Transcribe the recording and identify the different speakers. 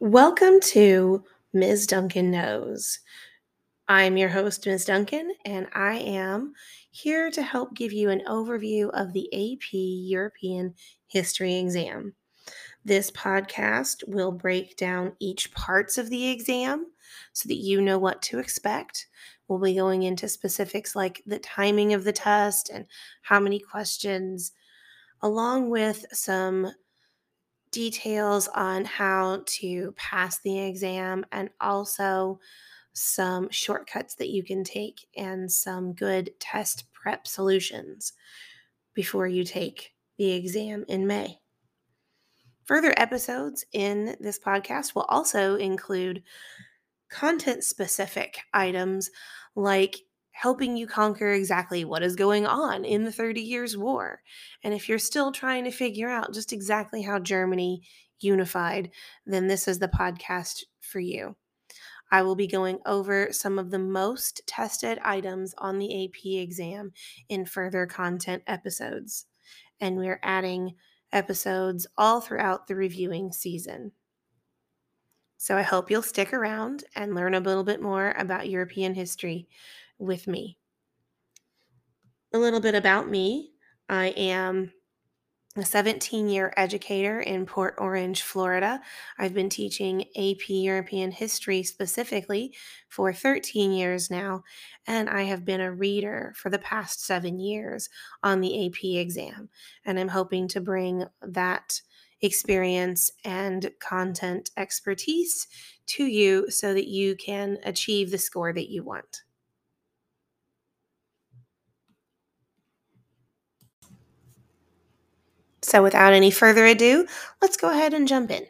Speaker 1: Welcome to Ms. Duncan Knows. I'm your host, Ms. Duncan, and I am here to help give you an overview of the AP European History exam. This podcast will break down each parts of the exam so that you know what to expect. We'll be going into specifics like the timing of the test and how many questions, along with some details on how to pass the exam and also some shortcuts that you can take and some good test prep solutions before you take the exam in May. Further episodes in this podcast will also include content specific items like helping you conquer exactly what is going on in the 30 Years' War. And if you're still trying to figure out just exactly how Germany unified, then this is the podcast for you. I will be going over some of the most tested items on the AP exam in further content episodes. And we're adding episodes all throughout the reviewing season. So I hope you'll stick around and learn a little bit more about European history with me. A little bit about me I am a 17 year educator in Port Orange, Florida. I've been teaching AP European history specifically for 13 years now, and I have been a reader for the past seven years on the AP exam. And I'm hoping to bring that experience and content expertise to you so that you can achieve the score that you want. So, without any further ado, let's go ahead and jump in.